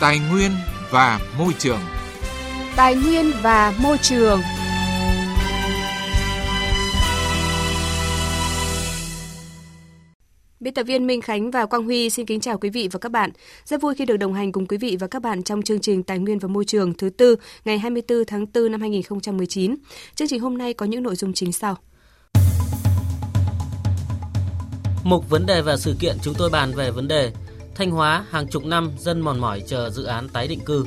Tài nguyên và môi trường. Tài nguyên và môi trường. Biên tập viên Minh Khánh và Quang Huy xin kính chào quý vị và các bạn. Rất vui khi được đồng hành cùng quý vị và các bạn trong chương trình Tài nguyên và Môi trường thứ tư ngày 24 tháng 4 năm 2019. Chương trình hôm nay có những nội dung chính sau. Mục vấn đề và sự kiện chúng tôi bàn về vấn đề Thanh Hóa hàng chục năm dân mòn mỏi chờ dự án tái định cư.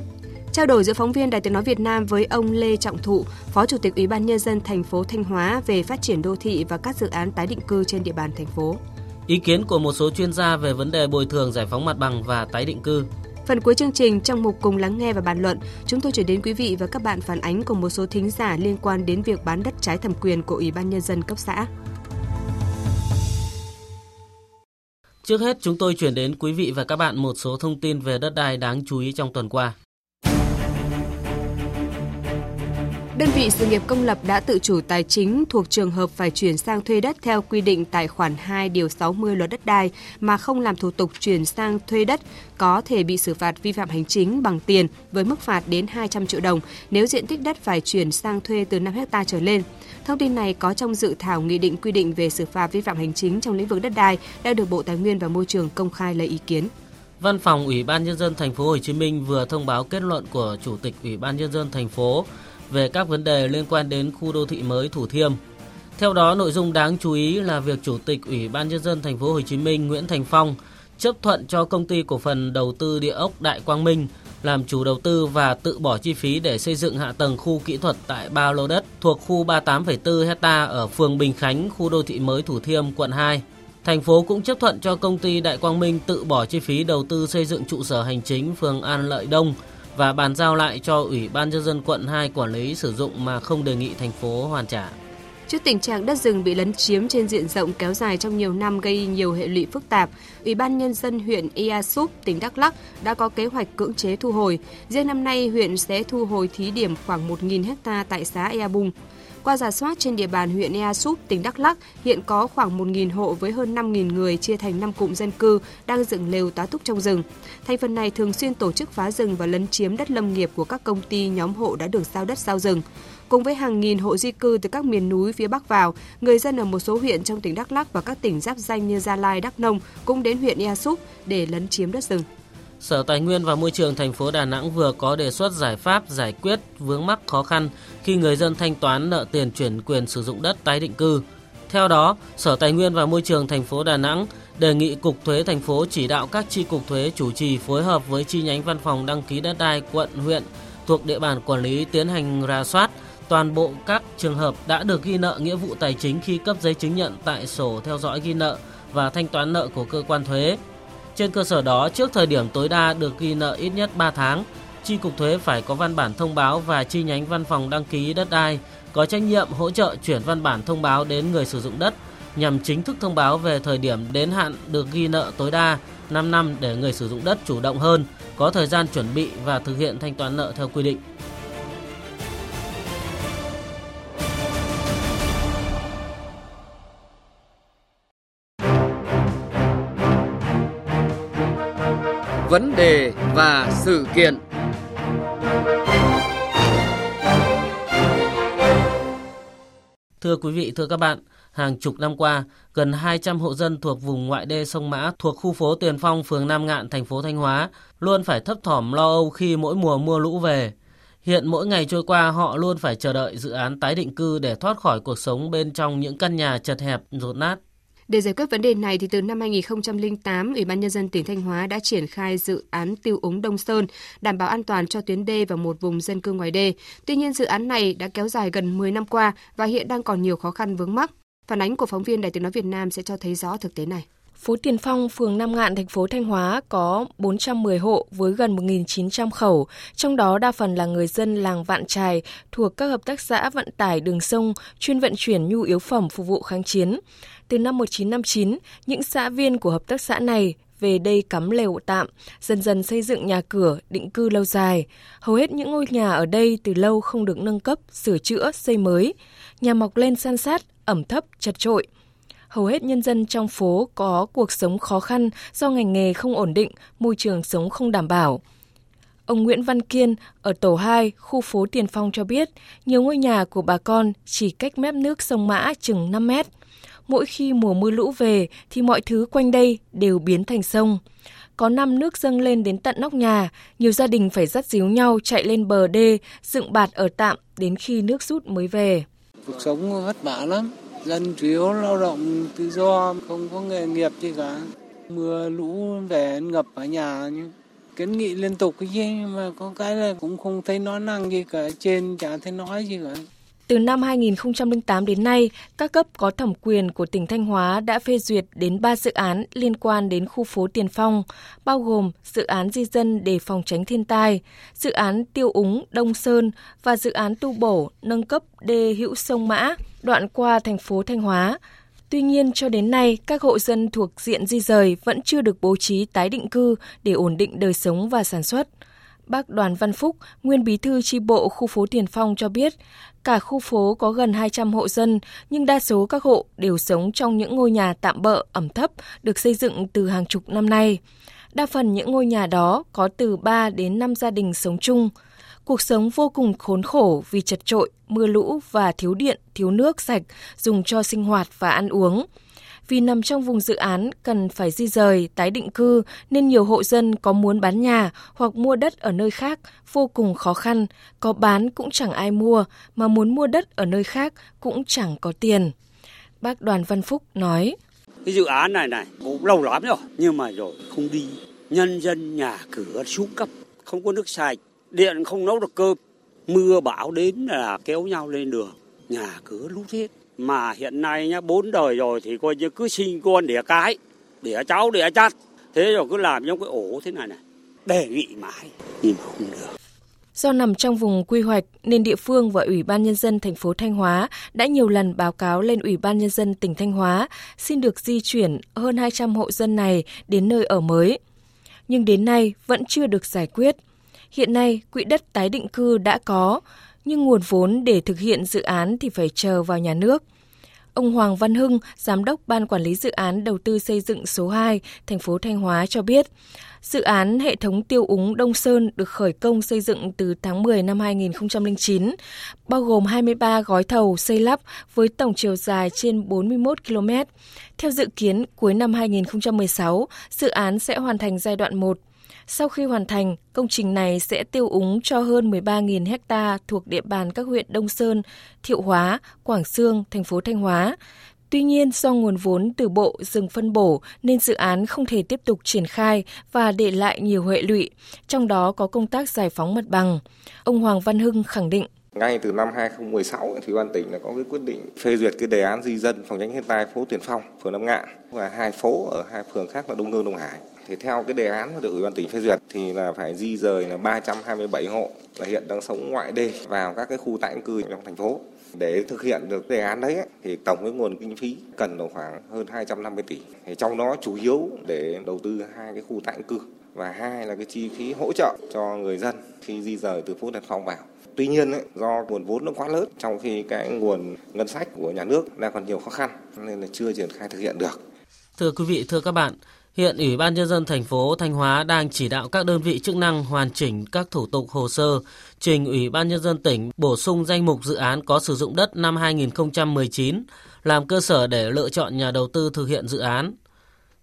Trao đổi giữa phóng viên Đài Tiếng nói Việt Nam với ông Lê Trọng Thụ, Phó Chủ tịch Ủy ban nhân dân thành phố Thanh Hóa về phát triển đô thị và các dự án tái định cư trên địa bàn thành phố. Ý kiến của một số chuyên gia về vấn đề bồi thường giải phóng mặt bằng và tái định cư. Phần cuối chương trình trong mục cùng lắng nghe và bàn luận, chúng tôi chuyển đến quý vị và các bạn phản ánh của một số thính giả liên quan đến việc bán đất trái thẩm quyền của Ủy ban nhân dân cấp xã. Trước hết, chúng tôi chuyển đến quý vị và các bạn một số thông tin về đất đai đáng chú ý trong tuần qua. Đơn vị sự nghiệp công lập đã tự chủ tài chính thuộc trường hợp phải chuyển sang thuê đất theo quy định tại khoản 2 điều 60 luật đất đai mà không làm thủ tục chuyển sang thuê đất, có thể bị xử phạt vi phạm hành chính bằng tiền với mức phạt đến 200 triệu đồng nếu diện tích đất phải chuyển sang thuê từ 5 hecta trở lên. Thông tin này có trong dự thảo nghị định quy định về xử phạt vi phạm hành chính trong lĩnh vực đất đai đã được Bộ Tài nguyên và Môi trường công khai lấy ý kiến. Văn phòng Ủy ban nhân dân thành phố Hồ Chí Minh vừa thông báo kết luận của Chủ tịch Ủy ban nhân dân thành phố về các vấn đề liên quan đến khu đô thị mới Thủ Thiêm. Theo đó, nội dung đáng chú ý là việc Chủ tịch Ủy ban nhân dân thành phố Hồ Chí Minh Nguyễn Thành Phong chấp thuận cho công ty cổ phần đầu tư địa ốc Đại Quang Minh làm chủ đầu tư và tự bỏ chi phí để xây dựng hạ tầng khu kỹ thuật tại ba lô đất thuộc khu 38,4 hecta ở phường Bình Khánh, khu đô thị mới Thủ Thiêm, quận 2. Thành phố cũng chấp thuận cho công ty Đại Quang Minh tự bỏ chi phí đầu tư xây dựng trụ sở hành chính phường An Lợi Đông và bàn giao lại cho Ủy ban nhân dân quận 2 quản lý sử dụng mà không đề nghị thành phố hoàn trả. Trước tình trạng đất rừng bị lấn chiếm trên diện rộng kéo dài trong nhiều năm gây nhiều hệ lụy phức tạp, Ủy ban Nhân dân huyện Ia Súp, tỉnh Đắk Lắc đã có kế hoạch cưỡng chế thu hồi. Riêng năm nay, huyện sẽ thu hồi thí điểm khoảng 1.000 hecta tại xã Ea Bung. Qua giả soát trên địa bàn huyện Ea Súp, tỉnh Đắk Lắc, hiện có khoảng 1.000 hộ với hơn 5.000 người chia thành 5 cụm dân cư đang dựng lều tá túc trong rừng. Thành phần này thường xuyên tổ chức phá rừng và lấn chiếm đất lâm nghiệp của các công ty nhóm hộ đã được giao đất giao rừng. Cùng với hàng nghìn hộ di cư từ các miền núi phía Bắc vào, người dân ở một số huyện trong tỉnh Đắk Lắk và các tỉnh giáp danh như Gia Lai, Đắk Nông cũng đến huyện Ea Súp để lấn chiếm đất rừng. Sở Tài nguyên và Môi trường thành phố Đà Nẵng vừa có đề xuất giải pháp giải quyết vướng mắc khó khăn khi người dân thanh toán nợ tiền chuyển quyền sử dụng đất tái định cư. Theo đó, Sở Tài nguyên và Môi trường thành phố Đà Nẵng đề nghị Cục Thuế thành phố chỉ đạo các chi cục thuế chủ trì phối hợp với chi nhánh văn phòng đăng ký đất đai quận huyện thuộc địa bàn quản lý tiến hành ra soát toàn bộ các trường hợp đã được ghi nợ nghĩa vụ tài chính khi cấp giấy chứng nhận tại sổ theo dõi ghi nợ và thanh toán nợ của cơ quan thuế. Trên cơ sở đó, trước thời điểm tối đa được ghi nợ ít nhất 3 tháng, Chi cục thuế phải có văn bản thông báo và chi nhánh văn phòng đăng ký đất đai có trách nhiệm hỗ trợ chuyển văn bản thông báo đến người sử dụng đất nhằm chính thức thông báo về thời điểm đến hạn được ghi nợ tối đa 5 năm để người sử dụng đất chủ động hơn, có thời gian chuẩn bị và thực hiện thanh toán nợ theo quy định. Vấn đề và sự kiện. Thưa quý vị, thưa các bạn, hàng chục năm qua, gần 200 hộ dân thuộc vùng ngoại đê sông Mã thuộc khu phố Tiền Phong, phường Nam Ngạn, thành phố Thanh Hóa luôn phải thấp thỏm lo âu khi mỗi mùa mưa lũ về. Hiện mỗi ngày trôi qua họ luôn phải chờ đợi dự án tái định cư để thoát khỏi cuộc sống bên trong những căn nhà chật hẹp, rột nát. Để giải quyết vấn đề này thì từ năm 2008, Ủy ban nhân dân tỉnh Thanh Hóa đã triển khai dự án tiêu úng Đông Sơn, đảm bảo an toàn cho tuyến đê và một vùng dân cư ngoài đê. Tuy nhiên dự án này đã kéo dài gần 10 năm qua và hiện đang còn nhiều khó khăn vướng mắc. Phản ánh của phóng viên Đài Tiếng nói Việt Nam sẽ cho thấy rõ thực tế này. Phố Tiền Phong, phường Nam Ngạn, thành phố Thanh Hóa có 410 hộ với gần 1.900 khẩu, trong đó đa phần là người dân làng Vạn Trài thuộc các hợp tác xã vận tải đường sông chuyên vận chuyển nhu yếu phẩm phục vụ kháng chiến. Từ năm 1959, những xã viên của hợp tác xã này về đây cắm lều tạm, dần dần xây dựng nhà cửa, định cư lâu dài. Hầu hết những ngôi nhà ở đây từ lâu không được nâng cấp, sửa chữa, xây mới. Nhà mọc lên san sát, ẩm thấp, chật trội. Hầu hết nhân dân trong phố có cuộc sống khó khăn do ngành nghề không ổn định, môi trường sống không đảm bảo. Ông Nguyễn Văn Kiên ở tổ 2, khu phố Tiền Phong cho biết, nhiều ngôi nhà của bà con chỉ cách mép nước sông Mã chừng 5 mét. Mỗi khi mùa mưa lũ về thì mọi thứ quanh đây đều biến thành sông. Có năm nước dâng lên đến tận nóc nhà, nhiều gia đình phải dắt díu nhau chạy lên bờ đê, dựng bạt ở tạm đến khi nước rút mới về. Cuộc sống vất vả lắm, dân chủ yếu lao động tự do, không có nghề nghiệp gì cả. Mưa lũ về ngập ở nhà nhưng kiến nghị liên tục cái gì nhưng mà có cái là cũng không thấy nói năng gì cả trên chả thấy nói gì cả từ năm 2008 đến nay, các cấp có thẩm quyền của tỉnh Thanh Hóa đã phê duyệt đến 3 dự án liên quan đến khu phố Tiền Phong, bao gồm dự án di dân để phòng tránh thiên tai, dự án tiêu úng Đông Sơn và dự án tu bổ nâng cấp đê hữu sông Mã, đoạn qua thành phố Thanh Hóa. Tuy nhiên, cho đến nay, các hộ dân thuộc diện di rời vẫn chưa được bố trí tái định cư để ổn định đời sống và sản xuất. Bác Đoàn Văn Phúc, nguyên bí thư tri bộ khu phố Tiền Phong cho biết, cả khu phố có gần 200 hộ dân, nhưng đa số các hộ đều sống trong những ngôi nhà tạm bợ, ẩm thấp, được xây dựng từ hàng chục năm nay. Đa phần những ngôi nhà đó có từ 3 đến 5 gia đình sống chung. Cuộc sống vô cùng khốn khổ vì chật trội, mưa lũ và thiếu điện, thiếu nước sạch dùng cho sinh hoạt và ăn uống. Vì nằm trong vùng dự án cần phải di rời, tái định cư nên nhiều hộ dân có muốn bán nhà hoặc mua đất ở nơi khác vô cùng khó khăn, có bán cũng chẳng ai mua, mà muốn mua đất ở nơi khác cũng chẳng có tiền. Bác Đoàn Văn Phúc nói. Cái dự án này này cũng lâu lắm rồi, nhưng mà rồi không đi. Nhân dân nhà cửa xuống cấp, không có nước sạch, điện không nấu được cơm. Mưa bão đến là kéo nhau lên đường, nhà cửa lút hết mà hiện nay nhá bốn đời rồi thì coi như cứ sinh con đẻ cái đẻ cháu đẻ chắt thế rồi cứ làm trong cái ổ thế này này đề nghị mãi nhưng mà không được Do nằm trong vùng quy hoạch nên địa phương và Ủy ban nhân dân thành phố Thanh Hóa đã nhiều lần báo cáo lên Ủy ban nhân dân tỉnh Thanh Hóa xin được di chuyển hơn 200 hộ dân này đến nơi ở mới. Nhưng đến nay vẫn chưa được giải quyết. Hiện nay, quỹ đất tái định cư đã có, nhưng nguồn vốn để thực hiện dự án thì phải chờ vào nhà nước. Ông Hoàng Văn Hưng, Giám đốc Ban Quản lý Dự án Đầu tư xây dựng số 2, thành phố Thanh Hóa cho biết, dự án hệ thống tiêu úng Đông Sơn được khởi công xây dựng từ tháng 10 năm 2009, bao gồm 23 gói thầu xây lắp với tổng chiều dài trên 41 km. Theo dự kiến, cuối năm 2016, dự án sẽ hoàn thành giai đoạn 1 sau khi hoàn thành, công trình này sẽ tiêu úng cho hơn 13.000 hecta thuộc địa bàn các huyện Đông Sơn, Thiệu Hóa, Quảng Sương, thành phố Thanh Hóa. Tuy nhiên, do nguồn vốn từ Bộ dừng phân bổ nên dự án không thể tiếp tục triển khai và để lại nhiều hệ lụy, trong đó có công tác giải phóng mặt bằng. Ông Hoàng Văn Hưng khẳng định ngay từ năm 2016 thì ban tỉnh đã có cái quyết định phê duyệt cái đề án di dân phòng tránh thiên tai phố Tiền Phong, phường Nam Ngạn và hai phố ở hai phường khác là Đông Hương, Đông Hải. Thì theo cái đề án được ủy ban tỉnh phê duyệt thì là phải di rời là 327 hộ là hiện đang sống ngoại đê vào các cái khu tái định cư trong thành phố. Để thực hiện được đề án đấy thì tổng cái nguồn kinh phí cần là khoảng hơn 250 tỷ. Thì trong đó chủ yếu để đầu tư hai cái khu tái định cư và hai là cái chi phí hỗ trợ cho người dân khi di rời từ phố Tân Phong vào. Tuy nhiên ấy, do nguồn vốn nó quá lớn trong khi cái nguồn ngân sách của nhà nước đang còn nhiều khó khăn nên là chưa triển khai thực hiện được. Thưa quý vị, thưa các bạn, Hiện Ủy ban Nhân dân thành phố Thanh Hóa đang chỉ đạo các đơn vị chức năng hoàn chỉnh các thủ tục hồ sơ, trình Ủy ban Nhân dân tỉnh bổ sung danh mục dự án có sử dụng đất năm 2019 làm cơ sở để lựa chọn nhà đầu tư thực hiện dự án.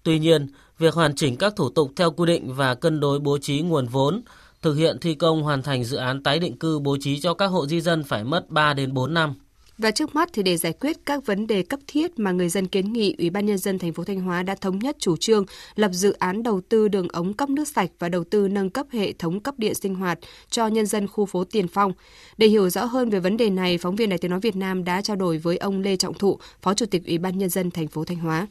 Tuy nhiên, việc hoàn chỉnh các thủ tục theo quy định và cân đối bố trí nguồn vốn, thực hiện thi công hoàn thành dự án tái định cư bố trí cho các hộ di dân phải mất 3 đến 4 năm. Và trước mắt thì để giải quyết các vấn đề cấp thiết mà người dân kiến nghị, Ủy ban nhân dân thành phố Thanh Hóa đã thống nhất chủ trương lập dự án đầu tư đường ống cấp nước sạch và đầu tư nâng cấp hệ thống cấp điện sinh hoạt cho nhân dân khu phố Tiền Phong. Để hiểu rõ hơn về vấn đề này, phóng viên Đài Tiếng nói Việt Nam đã trao đổi với ông Lê Trọng Thụ, Phó Chủ tịch Ủy ban nhân dân thành phố Thanh Hóa.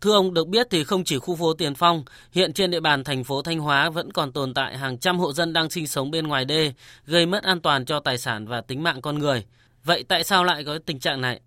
Thưa ông, được biết thì không chỉ khu phố Tiền Phong, hiện trên địa bàn thành phố Thanh Hóa vẫn còn tồn tại hàng trăm hộ dân đang sinh sống bên ngoài đê, gây mất an toàn cho tài sản và tính mạng con người. Vậy tại sao lại có tình trạng này?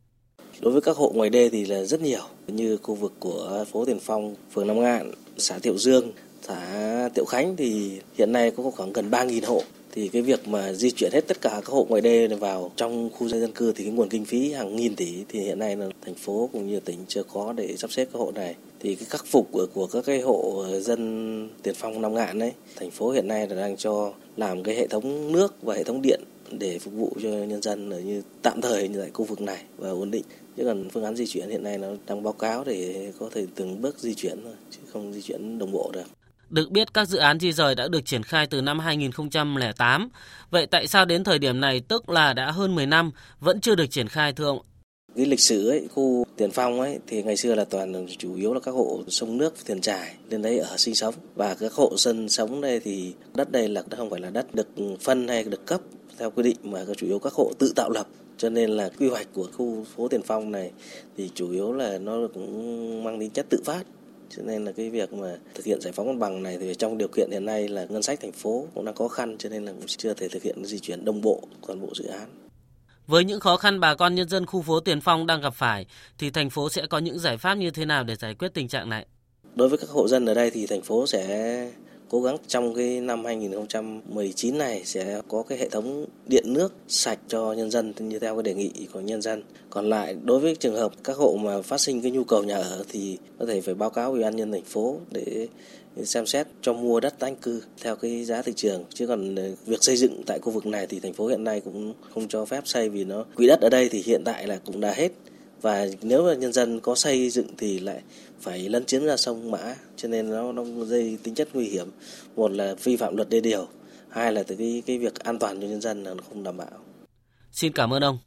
Đối với các hộ ngoài đê thì là rất nhiều, như khu vực của phố Tiền Phong, phường Nam Ngạn, xã Tiệu Dương, xã Tiệu Khánh thì hiện nay có khoảng gần 3.000 hộ. Thì cái việc mà di chuyển hết tất cả các hộ ngoài đê vào trong khu dân cư thì cái nguồn kinh phí hàng nghìn tỷ thì hiện nay là thành phố cũng như tỉnh chưa có để sắp xếp các hộ này. thì cái khắc phục của, của các cái hộ dân tiền phong năm ngạn đấy thành phố hiện nay là đang cho làm cái hệ thống nước và hệ thống điện để phục vụ cho nhân dân ở như tạm thời như tại khu vực này và ổn định chứ còn phương án di chuyển hiện nay nó đang báo cáo để có thể từng bước di chuyển thôi chứ không di chuyển đồng bộ được được biết các dự án di rời đã được triển khai từ năm 2008. Vậy tại sao đến thời điểm này tức là đã hơn 10 năm vẫn chưa được triển khai thưa ông? Cái lịch sử ấy, khu Tiền Phong ấy thì ngày xưa là toàn chủ yếu là các hộ sông nước Tiền Trải lên đấy ở sinh sống và các hộ dân sống đây thì đất đây là không phải là đất được phân hay được cấp theo quy định mà chủ yếu các hộ tự tạo lập cho nên là quy hoạch của khu phố Tiền Phong này thì chủ yếu là nó cũng mang tính chất tự phát cho nên là cái việc mà thực hiện giải phóng mặt bằng này thì trong điều kiện hiện nay là ngân sách thành phố cũng đang khó khăn cho nên là cũng chưa thể thực hiện di chuyển đồng bộ toàn bộ dự án. Với những khó khăn bà con nhân dân khu phố Tiền Phong đang gặp phải thì thành phố sẽ có những giải pháp như thế nào để giải quyết tình trạng này? Đối với các hộ dân ở đây thì thành phố sẽ cố gắng trong cái năm 2019 này sẽ có cái hệ thống điện nước sạch cho nhân dân như theo cái đề nghị của nhân dân. Còn lại, đối với trường hợp các hộ mà phát sinh cái nhu cầu nhà ở thì có thể phải báo cáo ủy ban nhân thành phố để xem xét cho mua đất tái cư theo cái giá thị trường chứ còn ờ, việc xây dựng tại khu vực này thì thành phố hiện nay cũng không cho phép xây vì nó quỹ đất ở đây thì hiện tại là cũng đã hết và nếu mà nhân dân có xây dựng thì lại phải lấn chiếm ra sông mã, cho nên nó nó gây tính chất nguy hiểm. Một là vi phạm luật đê điều, hai là từ cái cái việc an toàn cho nhân dân là nó không đảm bảo. Xin cảm ơn ông.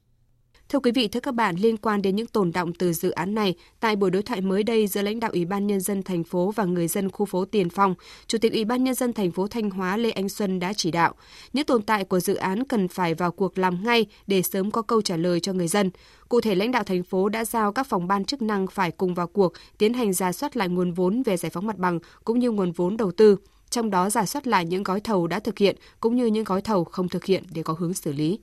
Thưa quý vị, thưa các bạn, liên quan đến những tồn động từ dự án này, tại buổi đối thoại mới đây giữa lãnh đạo Ủy ban nhân dân thành phố và người dân khu phố Tiền Phong, Chủ tịch Ủy ban nhân dân thành phố Thanh Hóa Lê Anh Xuân đã chỉ đạo những tồn tại của dự án cần phải vào cuộc làm ngay để sớm có câu trả lời cho người dân. Cụ thể, lãnh đạo thành phố đã giao các phòng ban chức năng phải cùng vào cuộc tiến hành ra soát lại nguồn vốn về giải phóng mặt bằng cũng như nguồn vốn đầu tư trong đó giả soát lại những gói thầu đã thực hiện cũng như những gói thầu không thực hiện để có hướng xử lý.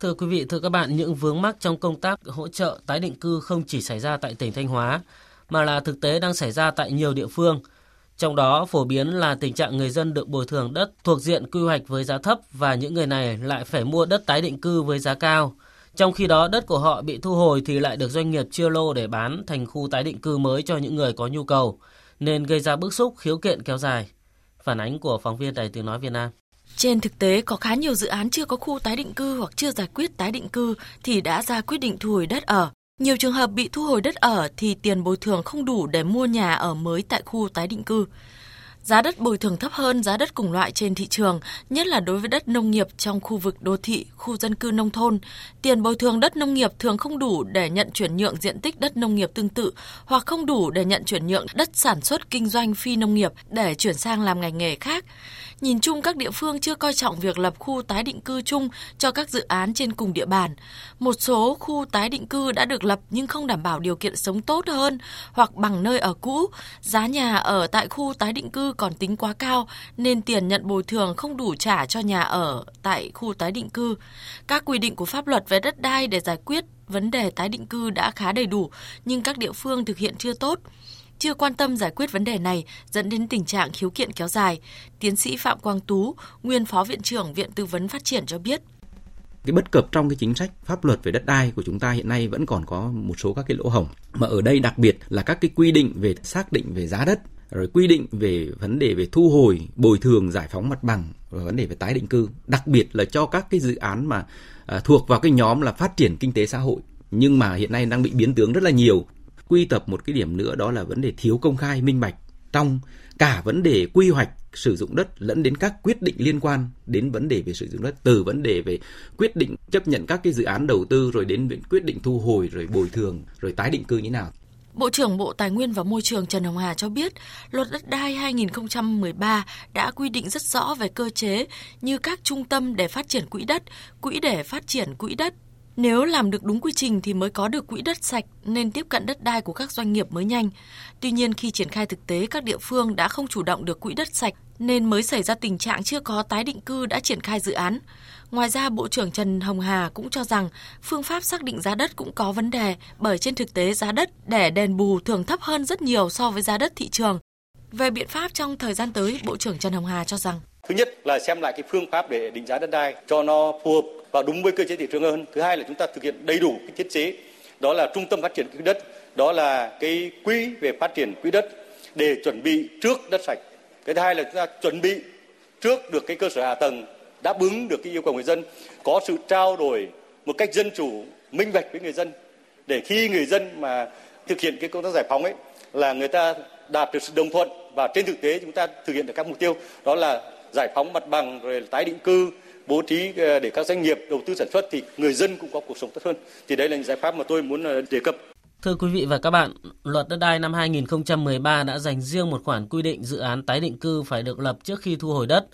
Thưa quý vị, thưa các bạn, những vướng mắc trong công tác hỗ trợ tái định cư không chỉ xảy ra tại tỉnh Thanh Hóa, mà là thực tế đang xảy ra tại nhiều địa phương. Trong đó phổ biến là tình trạng người dân được bồi thường đất thuộc diện quy hoạch với giá thấp và những người này lại phải mua đất tái định cư với giá cao. Trong khi đó đất của họ bị thu hồi thì lại được doanh nghiệp chia lô để bán thành khu tái định cư mới cho những người có nhu cầu, nên gây ra bức xúc khiếu kiện kéo dài. Phản ánh của phóng viên Đài Tiếng Nói Việt Nam. Trên thực tế, có khá nhiều dự án chưa có khu tái định cư hoặc chưa giải quyết tái định cư thì đã ra quyết định thu hồi đất ở. Nhiều trường hợp bị thu hồi đất ở thì tiền bồi thường không đủ để mua nhà ở mới tại khu tái định cư. Giá đất bồi thường thấp hơn giá đất cùng loại trên thị trường, nhất là đối với đất nông nghiệp trong khu vực đô thị, khu dân cư nông thôn. Tiền bồi thường đất nông nghiệp thường không đủ để nhận chuyển nhượng diện tích đất nông nghiệp tương tự hoặc không đủ để nhận chuyển nhượng đất sản xuất kinh doanh phi nông nghiệp để chuyển sang làm ngành nghề khác. Nhìn chung các địa phương chưa coi trọng việc lập khu tái định cư chung cho các dự án trên cùng địa bàn. Một số khu tái định cư đã được lập nhưng không đảm bảo điều kiện sống tốt hơn hoặc bằng nơi ở cũ. Giá nhà ở tại khu tái định cư còn tính quá cao nên tiền nhận bồi thường không đủ trả cho nhà ở tại khu tái định cư. Các quy định của pháp luật về đất đai để giải quyết vấn đề tái định cư đã khá đầy đủ nhưng các địa phương thực hiện chưa tốt chưa quan tâm giải quyết vấn đề này dẫn đến tình trạng khiếu kiện kéo dài. Tiến sĩ Phạm Quang Tú, nguyên Phó Viện trưởng Viện Tư vấn Phát triển cho biết. Cái bất cập trong cái chính sách pháp luật về đất đai của chúng ta hiện nay vẫn còn có một số các cái lỗ hổng. Mà ở đây đặc biệt là các cái quy định về xác định về giá đất, rồi quy định về vấn đề về thu hồi, bồi thường, giải phóng mặt bằng và vấn đề về tái định cư, đặc biệt là cho các cái dự án mà à, thuộc vào cái nhóm là phát triển kinh tế xã hội nhưng mà hiện nay đang bị biến tướng rất là nhiều quy tập một cái điểm nữa đó là vấn đề thiếu công khai minh bạch trong cả vấn đề quy hoạch sử dụng đất lẫn đến các quyết định liên quan đến vấn đề về sử dụng đất từ vấn đề về quyết định chấp nhận các cái dự án đầu tư rồi đến quyết định thu hồi rồi bồi thường rồi tái định cư như nào. Bộ trưởng Bộ Tài nguyên và Môi trường Trần Hồng Hà cho biết, Luật đất đai 2013 đã quy định rất rõ về cơ chế như các trung tâm để phát triển quỹ đất, quỹ để phát triển quỹ đất, nếu làm được đúng quy trình thì mới có được quỹ đất sạch nên tiếp cận đất đai của các doanh nghiệp mới nhanh. Tuy nhiên khi triển khai thực tế các địa phương đã không chủ động được quỹ đất sạch nên mới xảy ra tình trạng chưa có tái định cư đã triển khai dự án. Ngoài ra, Bộ trưởng Trần Hồng Hà cũng cho rằng phương pháp xác định giá đất cũng có vấn đề bởi trên thực tế giá đất để đền bù thường thấp hơn rất nhiều so với giá đất thị trường. Về biện pháp trong thời gian tới, Bộ trưởng Trần Hồng Hà cho rằng Thứ nhất là xem lại cái phương pháp để định giá đất đai cho nó phù hợp và đúng với cơ chế thị trường hơn. Thứ hai là chúng ta thực hiện đầy đủ cái thiết chế. Đó là trung tâm phát triển quỹ đất. Đó là cái quỹ về phát triển quỹ đất để chuẩn bị trước đất sạch. Cái thứ hai là chúng ta chuẩn bị trước được cái cơ sở hạ tầng đáp ứng được cái yêu cầu người dân, có sự trao đổi một cách dân chủ, minh bạch với người dân. Để khi người dân mà thực hiện cái công tác giải phóng ấy là người ta đạt được sự đồng thuận. Và trên thực tế chúng ta thực hiện được các mục tiêu. Đó là giải phóng mặt bằng rồi tái định cư bố trí ờ, để các doanh nghiệp đầu tư sản xuất thì người dân cũng có cuộc sống tốt hơn thì đây là những giải pháp mà tôi muốn ờ, đề cập Thưa quý vị và các bạn, luật đất đai năm 2013 đã dành riêng một khoản quy định dự án tái định cư phải được lập trước khi thu hồi đất.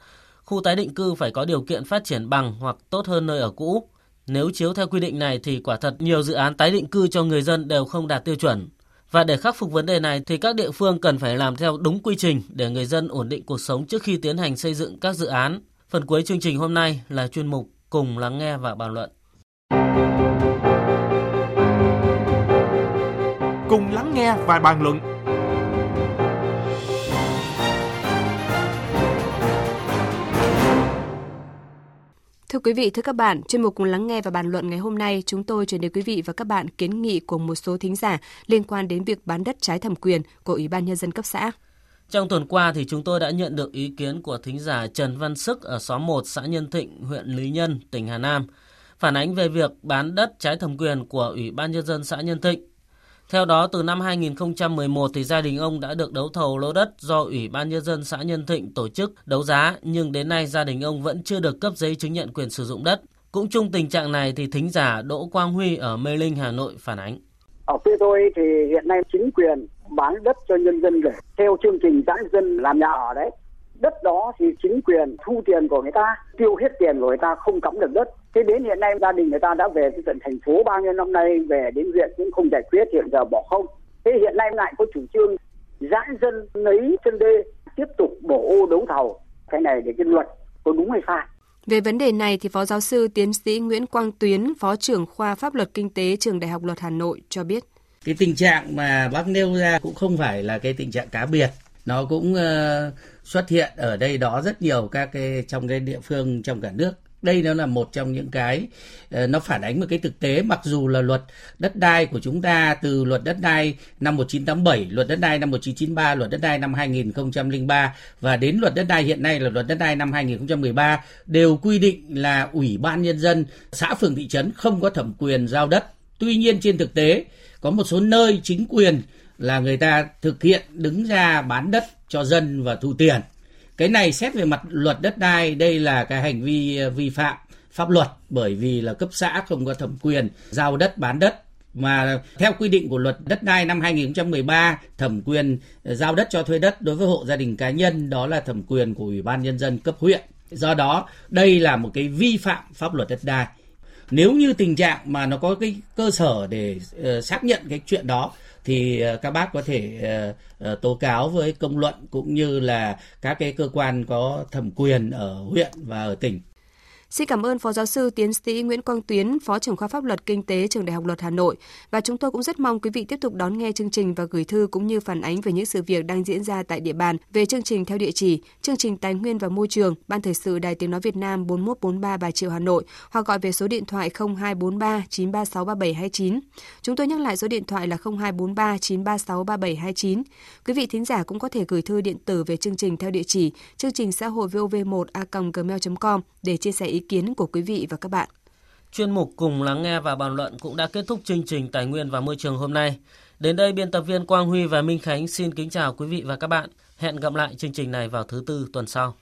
Khu tái định cư phải có điều kiện phát triển bằng hoặc tốt hơn nơi ở cũ. Nếu chiếu theo quy định này thì quả thật nhiều dự án tái định cư cho người dân đều không đạt tiêu chuẩn. Và để khắc phục vấn đề này thì các địa phương cần phải làm theo đúng quy trình để người dân ổn định cuộc sống trước khi tiến hành xây dựng các dự án. Phần cuối chương trình hôm nay là chuyên mục cùng lắng nghe và bàn luận. Cùng lắng nghe và bàn luận Thưa quý vị, thưa các bạn, chuyên mục cùng lắng nghe và bàn luận ngày hôm nay, chúng tôi chuyển đến quý vị và các bạn kiến nghị của một số thính giả liên quan đến việc bán đất trái thẩm quyền của Ủy ban Nhân dân cấp xã. Trong tuần qua thì chúng tôi đã nhận được ý kiến của thính giả Trần Văn Sức ở xóm 1 xã Nhân Thịnh, huyện Lý Nhân, tỉnh Hà Nam, phản ánh về việc bán đất trái thẩm quyền của Ủy ban Nhân dân xã Nhân Thịnh. Theo đó, từ năm 2011 thì gia đình ông đã được đấu thầu lô đất do Ủy ban Nhân dân xã Nhân Thịnh tổ chức đấu giá, nhưng đến nay gia đình ông vẫn chưa được cấp giấy chứng nhận quyền sử dụng đất. Cũng chung tình trạng này thì thính giả Đỗ Quang Huy ở Mê Linh, Hà Nội phản ánh. Ở quê tôi thì hiện nay chính quyền bán đất cho nhân dân để theo chương trình giãn dân làm nhà ở đấy. Đất đó thì chính quyền thu tiền của người ta, tiêu hết tiền của người ta không cắm được đất. Thế đến hiện nay gia đình người ta đã về cái tận thành phố bao nhiêu năm nay về đến huyện cũng không giải quyết hiện giờ bỏ không. Thế hiện nay lại có chủ trương giãn dân lấy chân đê tiếp tục đổ ô đấu thầu. Cái này để cái luật có đúng hay sai? Về vấn đề này thì Phó giáo sư tiến sĩ Nguyễn Quang Tuyến, Phó trưởng khoa Pháp luật Kinh tế Trường Đại học Luật Hà Nội cho biết. Cái tình trạng mà bác nêu ra cũng không phải là cái tình trạng cá biệt, nó cũng uh, xuất hiện ở đây đó rất nhiều các cái trong cái địa phương trong cả nước. Đây nó là một trong những cái ờ, nó phản ánh một cái thực tế. Mặc dù là luật đất đai của chúng ta từ luật đất đai năm 1987, luật đất đai năm 1993, luật đất đai năm 2003 và đến luật đất đai hiện nay là luật đất đai năm 2013 đều quy định là ủy ban nhân dân xã phường thị trấn không có thẩm quyền giao đất. Tuy nhiên trên thực tế, có một số nơi chính quyền là người ta thực hiện đứng ra bán đất cho dân và thu tiền. Cái này xét về mặt luật đất đai, đây là cái hành vi ờ, vi phạm pháp luật bởi vì là cấp xã không có thẩm quyền giao đất bán đất. Mà theo quy định của luật đất đai năm 2013 thẩm quyền ờ, giao đất cho thuê đất đối với hộ gia đình cá nhân, đó là thẩm quyền của ủy ban nhân dân cấp huyện. Do đó, đây là một cái vi phạm pháp luật đất đai nếu như tình trạng mà nó có cái cơ sở để uh, xác nhận cái chuyện đó thì uh, các bác có thể uh, uh, tố cáo với công luận cũng như là các cái cơ quan có thẩm quyền ở huyện và ở tỉnh. Xin cảm ơn Phó Giáo sư Tiến sĩ Nguyễn Quang Tuyến, Phó trưởng khoa Pháp luật Kinh tế Trường Đại học Luật Hà Nội. Và chúng tôi cũng rất mong quý vị tiếp tục đón nghe chương trình và gửi thư cũng như phản ánh về những sự việc đang diễn ra tại địa bàn về chương trình theo địa chỉ chương trình Tài nguyên và Môi trường, Ban Thời sự Đài Tiếng Nói Việt Nam 4143 Bà Triệu Hà Nội hoặc gọi về số điện thoại 0243 936 3729. Chúng tôi nhắc lại số điện thoại là 0243 936 3729. Quý vị thính giả cũng có thể gửi thư điện tử về chương trình theo địa chỉ chương trình xã hội vov1a.gmail.com để chia sẻ ý kiến của quý vị và các bạn. Chuyên mục cùng lắng nghe và bàn luận cũng đã kết thúc chương trình Tài nguyên và Môi trường hôm nay. Đến đây, biên tập viên Quang Huy và Minh Khánh xin kính chào quý vị và các bạn. Hẹn gặp lại chương trình này vào thứ tư tuần sau.